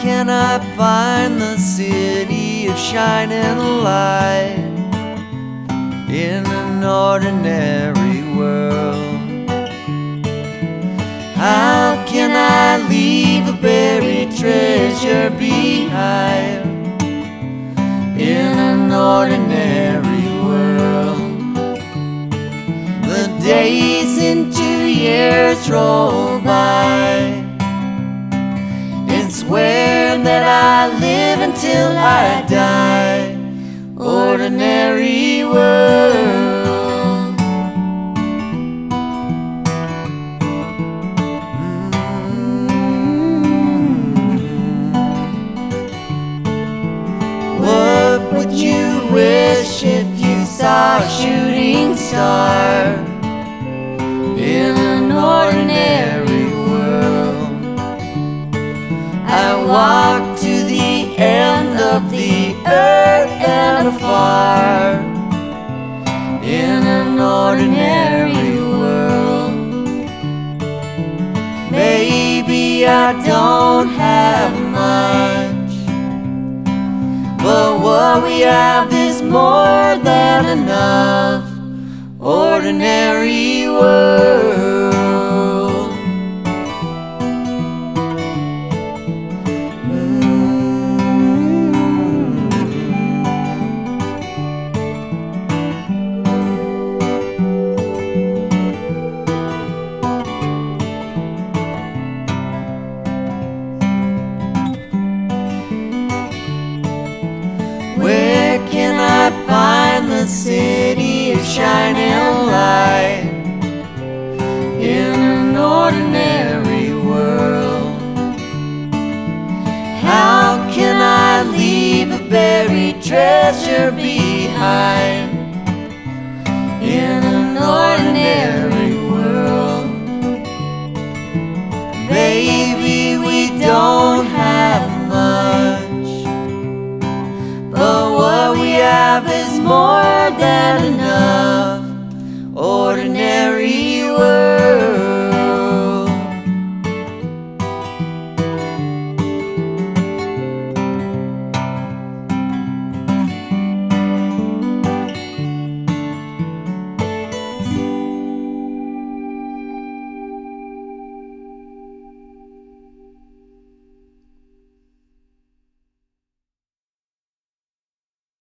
can I find the city of shining light in an ordinary world? How can I leave a buried treasure behind in an ordinary world? The days into years roll by. Until I die. Ordinary world. Mm-hmm. What would you wish if you saw a shooting star in an ordinary world? I walk earth and afar in an ordinary world. Maybe I don't have much. But what we have is more than enough. Ordinary world. City of shining light in an ordinary world? How can I leave a buried treasure behind in an ordinary